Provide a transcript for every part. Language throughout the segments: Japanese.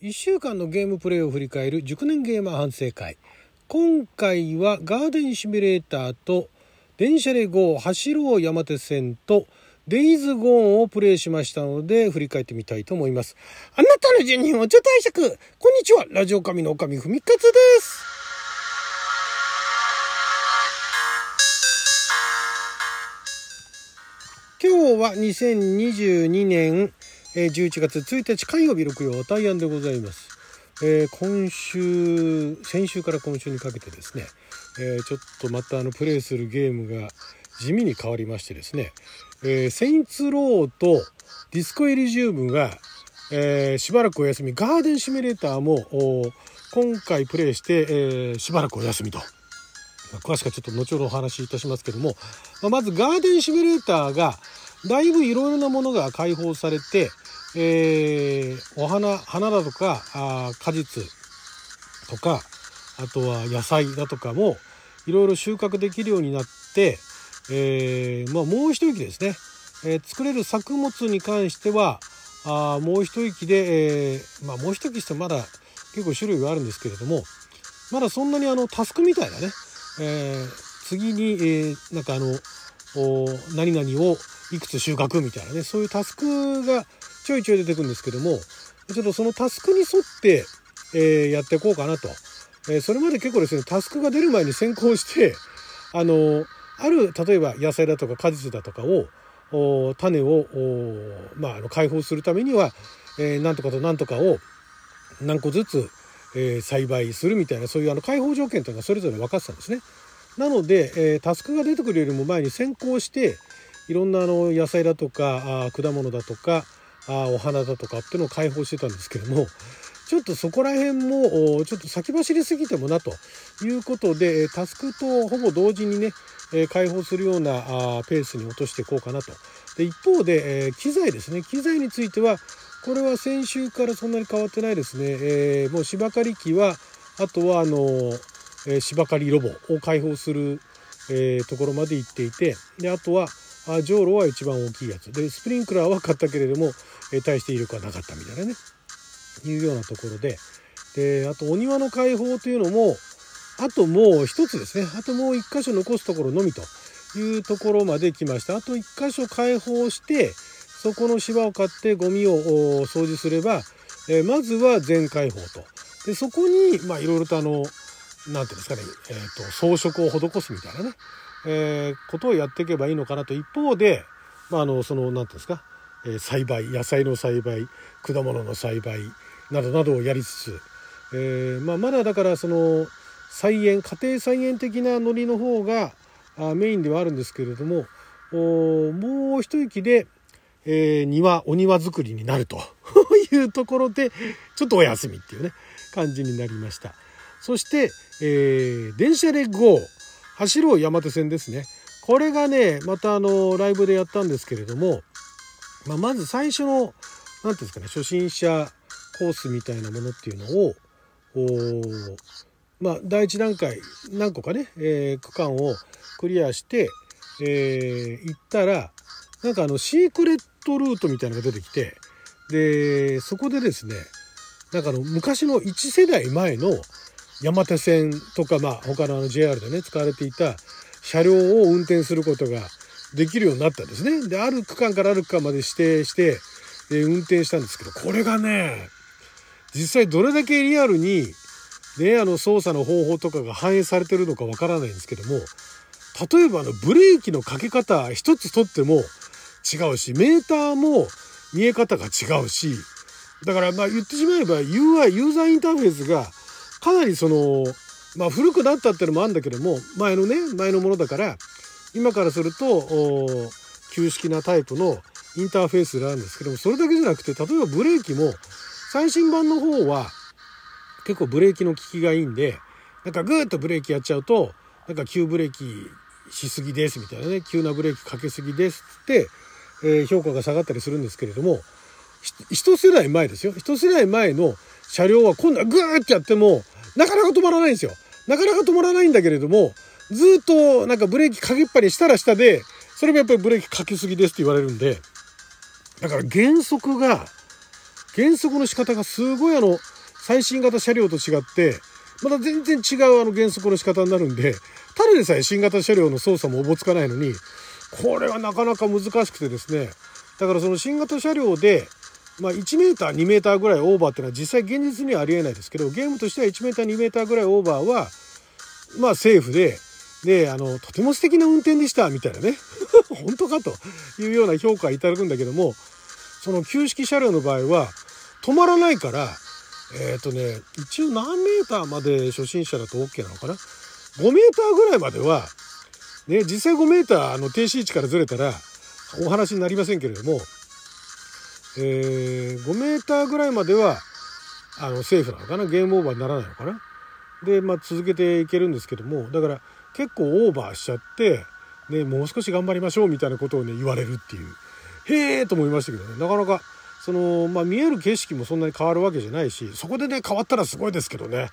1週間のゲームプレイを振り返る熟年ゲーマー反省会。今回はガーデンシミュレーターと電車で GO 走ろう山手線とデイズゴーンをプレイしましたので振り返ってみたいと思います。あなたの12分をちょ対策こんにちは。ラジオ神の神ふみかつです。今日は2022年え11月1日火曜日6曜大安でございます。えー、今週先週から今週にかけてですね、えー、ちょっとまたあのプレイするゲームが地味に変わりましてですね、えー、セインツローとディスコエリジウムが、えー、しばらくお休みガーデンシミュレーターも今回プレイして、えー、しばらくお休みと。詳しくはちょっと後ほどお話しいたしますけども、まあ、まずガーデンシミュレーターがだいぶいろいろなものが開放されて、えー、お花花だとかあ果実とかあとは野菜だとかもいろいろ収穫できるようになって、えー、まあ、もう一息ですね、えー、作れる作物に関してはあもう一息で、えまあ、もう一息してまだ結構種類があるんですけれどもまだそんなにあのタスクみたいなね、え次に、えなんかあの何々をいくつ収穫みたいなねそういうタスクがちょいちょい出てくるんですけどもちょっとそのタスクに沿って、えー、やっていこうかなと、えー、それまで結構ですねタスクが出る前に先行してあのある例えば野菜だとか果実だとかを種をまあ、あの解放するためには、えー、なんとかとなんとかを何個ずつ、えー、栽培するみたいなそういうあの解放条件というのがそれぞれ分かってたんですね。なので、えー、タスクが出てくるよりも前に先行していろんなあの野菜だとかあ果物だとかあお花だとかっていうのを開放してたんですけどもちょっとそこら辺もちょっと先走りすぎてもなということでタスクとほぼ同時にね開放するようなペースに落としていこうかなと。で一方で機材ですね機材についてはこれは先週からそんなに変わってないですね。えー、もう芝刈り機はあとはあの、え芝刈りロボを開放する、えー、ところまで行っていてであとはあじょうろは一番大きいやつ。でスプリンクラーは買ったけれども、えー、大して威力はなかったみたいなね。いうようなところで。であとお庭の開放というのもあともう一つですね。あともう一箇所残すところのみというところまで来ました。あと一箇所開放してそこの芝を買ってゴミを掃除すれば、えー、まずは全開放と。でそこにまあいろいろとあの何て言うんですかね、えーと装飾を施すみたいなね。えー、ことをやっていけばいいのかなと一方で、まあ、あのその何て言うんですか、えー、栽培野菜の栽培果物の栽培などなどをやりつつ、えーまあ、まだだからその菜園家庭菜園的なノリの方があメインではあるんですけれどもおもう一息で、えー、庭お庭作りになると いうところでちょっとお休みっていうね感じになりました。そして、えー、電車で GO 走ろう山手線ですね。これがね、またあの、ライブでやったんですけれども、まあ、まず最初の、何て言うんですかね、初心者コースみたいなものっていうのを、まあ、第一段階、何個かね、えー、区間をクリアして、えー、行ったら、なんかあの、シークレットルートみたいなのが出てきて、で、そこでですね、なんかあの、昔の1世代前の、山手線とか、まあ、他のあの JR でね使われていた車両を運転することができるようになったんですね。である区間からある区間まで指定して、え運転したんですけどこれがね実際どれだけリアルに、ね、あの操作の方法とかが反映されてるのかわからないんですけども例えばあのブレーキのかけ方一つとっても違うしメーターも見え方が違うしだからまあ言ってしまえば UI ユーザーインターフェースがかなりその、まあ、古くなったっていうのもあるんだけども前のね前のものだから今からすると旧式なタイプのインターフェースなんですけどもそれだけじゃなくて例えばブレーキも最新版の方は結構ブレーキの効きがいいんでなんかグーッとブレーキやっちゃうとなんか急ブレーキしすぎですみたいなね急なブレーキかけすぎですって、えー、評価が下がったりするんですけれども一世代前ですよ。一世代前の車両は今度はグーってやっても、なかなか止まらないんですよ。なかなか止まらないんだけれども、ずっとなんかブレーキかけっぱりしたら下で、それもやっぱりブレーキかけすぎですって言われるんで、だから減速が減速の仕方がすごいあの、最新型車両と違って、また全然違うあの減速の仕方になるんで、ただでさえ新型車両の操作もおぼつかないのに、これはなかなか難しくてですね、だからその新型車両で、まあ、1メーター2メーターぐらいオーバーっていうのは実際現実にはありえないですけどゲームとしては1メーター2メーターぐらいオーバーはまあセーフでであのとても素敵な運転でしたみたいなね。本当かというような評価いただくんだけどもその旧式車両の場合は止まらないからえっ、ー、とね一応何メーターまで初心者だと OK なのかな？5メーターぐらいまではね実際5メーターの停止位置からずれたらお話になりませんけれどもえー、5メーターぐらいまではあのセーフなのかな？ゲームオーバーにならないのかな？で、まあ、続けていけるんですけどもだから結構オーバーしちゃって、ね、もう少し頑張りましょうみたいなことをね言われるっていう。へえと思いましたけどね。なかなかその、まあ、見える景色もそんなに変わるわけじゃないしそこでね変わったらすごいですけどね。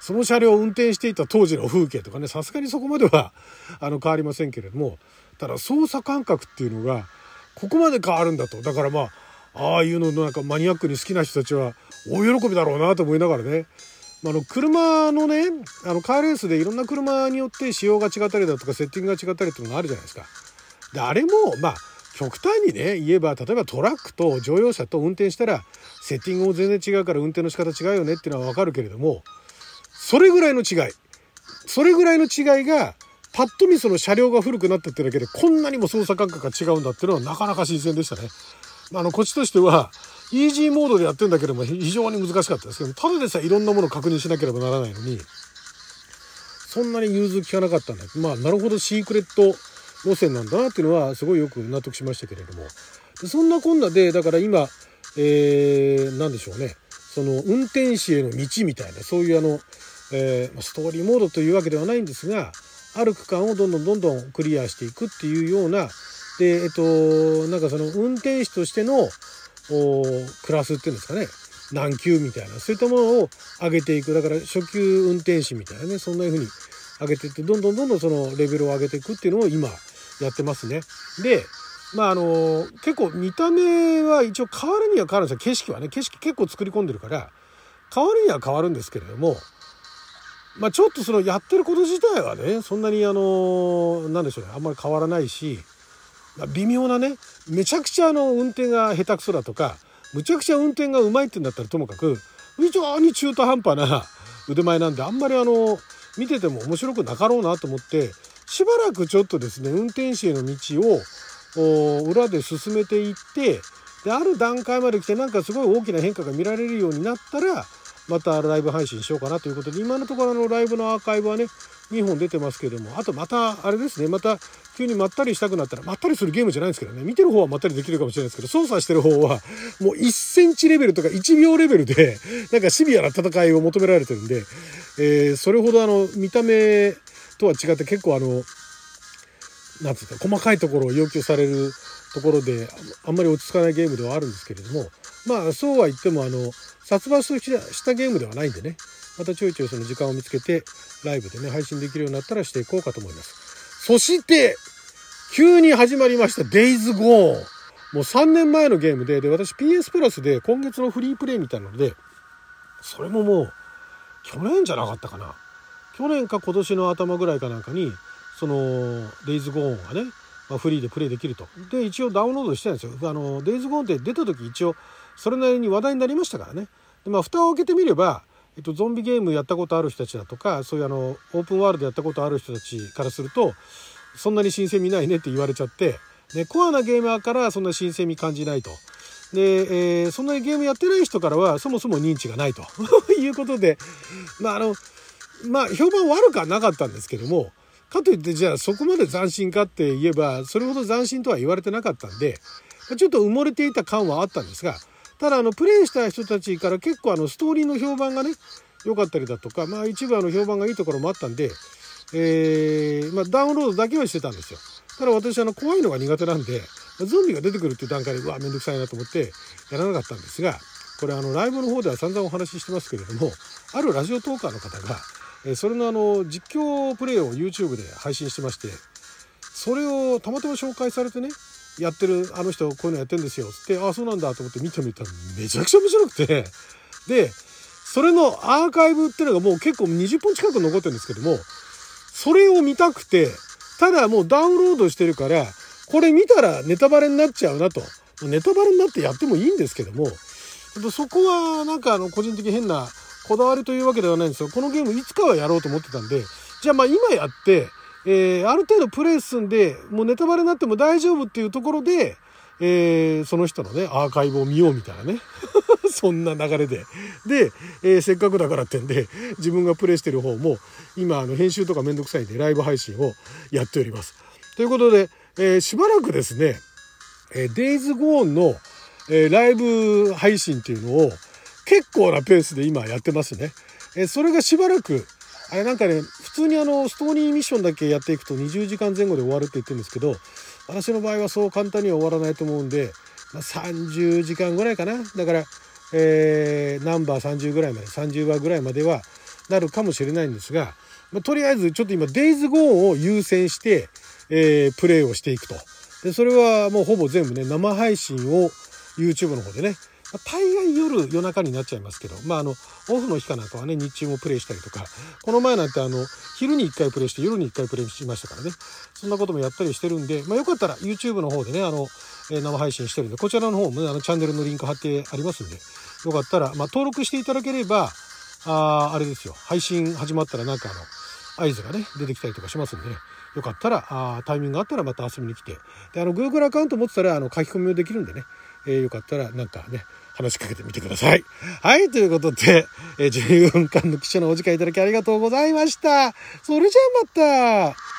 その車両を運転していた当時の風景とかねさすがにそこまでは あの変わりませんけれどもただ操作感覚っていうのがここまで変わるんだと。だからまあああいうののなんかマニアックに好きな人たちは大喜びだろうなと思いながらねあの車のねあのカーレースでいろんな車によって仕様が違ったりだとかセッティングが違ったりっていうのがあるじゃないですか。であれもまあ極端にね言えば例えばトラックと乗用車と運転したらセッティングも全然違うから運転の仕方違うよねっていうのは分かるけれどもそれぐらいの違いそれぐらいの違いがパッと見その車両が古くなったってだけでこんなにも操作感覚が違うんだっていうのはなかなか新鮮でしたね。あのこっちとしてはイージーモードでやってんだけども非常に難しかったですけどただでさえいろんなものを確認しなければならないのにそんなに融通きかなかったんだ。まあなるほどシークレット路線なんだなっていうのはすごいよく納得しましたけれども。そんなこんなでだから今えー、何でしょうね。その運転士への道みたいなそういうあの、えー、ストーリーモードというわけではないんですがある区間をどんどんどんどんクリアしていくっていうようなでえっとなんかその運転手としてのクラスっていうんですかね。何級みたいな。そういったものを上げていく。だから初級運転士みたいなね。そんな風に上げていってどんどんどんどんそのレベルを上げていくっていうのを今やってますね。でまああの結構見た目は一応変わるには変わるんですよ。景色はね。景色結構作り込んでるから変わるには変わるんですけれどもまあちょっとそのやってること自体はねそんなにあの何でしょうね。あんまり変わらないし微妙なねめちゃくちゃの運転が下手くそだとかむちゃくちゃ運転がうまいってんだったらともかく非常に中途半端な腕前なんであんまりあの見てても面白くなかろうなと思ってしばらくちょっとですね運転士への道を裏で進めていってである段階まで来てなんかすごい大きな変化が見られるようになったらまたライブ配信しようかなということで今のところのライブのアーカイブはね2本出てますけどもあとまたあれですねまた急にまったりしたくなったらまったりするゲームじゃないですけどね。見てる方はまったりできるかもしれないですけど操作してる方はもう1センチレベルとか1秒レベルでなんかシビアな戦いを求められてるんで、えー、それほどあの見た目とは違って結構あのなんつうか細かいところを要求されるところであんまり落ち着かないゲームではあるんですけれどもまあそうは言ってもあの殺伐としたゲームではないんでね。またちょいちょいその時間を見つけてライブでね配信できるようになったらしていこうかと思います。そして急に始まりました。Days Gone もう3年前のゲームでで私 PS プラスで今月のフリープレイみたいなのでそれももう去年じゃなかったかな。去年か今年の頭ぐらいかなんかにその Days Gone がね、まあ、フリーでプレイできると。で一応ダウンロードしてるんですよ。あの Days Gone って出た時一応それなりに話題になりましたからね。でまあ蓋を開けてみればえっと、ゾンビゲームやったことある人たちだとかそういうあのオープンワールドやったことある人たちからするとそんなに新鮮味ないねって言われちゃってでコアなゲーマーからそんな新鮮味感じないと。で、えー、そんなにゲームやってない人からはそもそも認知がないと いうことでまああのまあ評判悪くはなかったんですけどもかといってじゃあそこまで斬新かって言えばそれほど斬新とは言われてなかったんでちょっと埋もれていた感はあったんですがただあのプレイした人たちから結構あのストーリーの評判がね良かったりだとかまあ一部あの評判がいいところもあったんで、えーまあ、ダウンロードだけはしてたんですよ。ただ私あの怖いのが苦手なんでゾンビが出てくるっていう段階でうわめんどくさいなと思ってやらなかったんですがこれあのライブの方では散々お話ししてますけれどもあるラジオトーカーの方がえそれのあの実況プレイを YouTube で配信してましてそれをたまたま紹介されてねやってるあの人こういうのやってるんですよつってあそうなんだと思って見てみたらめちゃくちゃ面白くてでそれのアーカイブっていうのがもう結構20本近く残ってるんですけどもそれを見たくてただもうダウンロードしてるからこれ見たらネタバレになっちゃうなとネタバレになってやってもいいんですけどもそこはなんかあの個人的変なこだわりというわけではないんですよこのゲームいつかはやろうと思ってたんでじゃあまあ今やってえー、ある程度プレイ進んで、もうネタバレになっても大丈夫っていうところで、えー、その人のね、アーカイブを見ようみたいなね。そんな流れで。で、えー、せっかくだからってんで、自分がプレイしてる方も、今、あの、編集とかめんどくさいんで、ライブ配信をやっております。ということで、えー、しばらくですね、えー、デイズゴーンの、えー、ライブ配信っていうのを、結構なペースで今やってますね。え、それがしばらく、あれなんかね、普通にあの、ストーリーミッションだけやっていくと20時間前後で終わるって言ってるんですけど、私の場合はそう簡単には終わらないと思うんで、まあ、30時間ぐらいかな。だから、えー、ナンバー30ぐらいまで、30話ぐらいまではなるかもしれないんですが、まあ、とりあえずちょっと今、デイズゴーンを優先して、えー、プレイをしていくと。で、それはもうほぼ全部ね、生配信を YouTube の方でね、ま大概夜、夜中になっちゃいますけど、まあ、あの、オフの日かなんかはね、日中もプレイしたりとか、この前なんてあの、昼に1回プレイして夜に1回プレイしましたからね、そんなこともやったりしてるんで、まあ、よかったら YouTube の方でね、あの、え生配信してるんで、こちらの方もね、あの、チャンネルのリンク貼ってありますんで、よかったら、まあ、登録していただければ、ああれですよ、配信始まったらなんかあの、合図がね、出てきたりとかしますんでね、よかったら、あタイミングがあったらまた遊びに来て、で、あの、Google アカウント持ってたら、あの、書き込みもできるんでね、えー、よかったらなんかね、話しかけてみてください。はい、ということで、えー、14分間の記者のお時間いただきありがとうございました。それじゃあまた。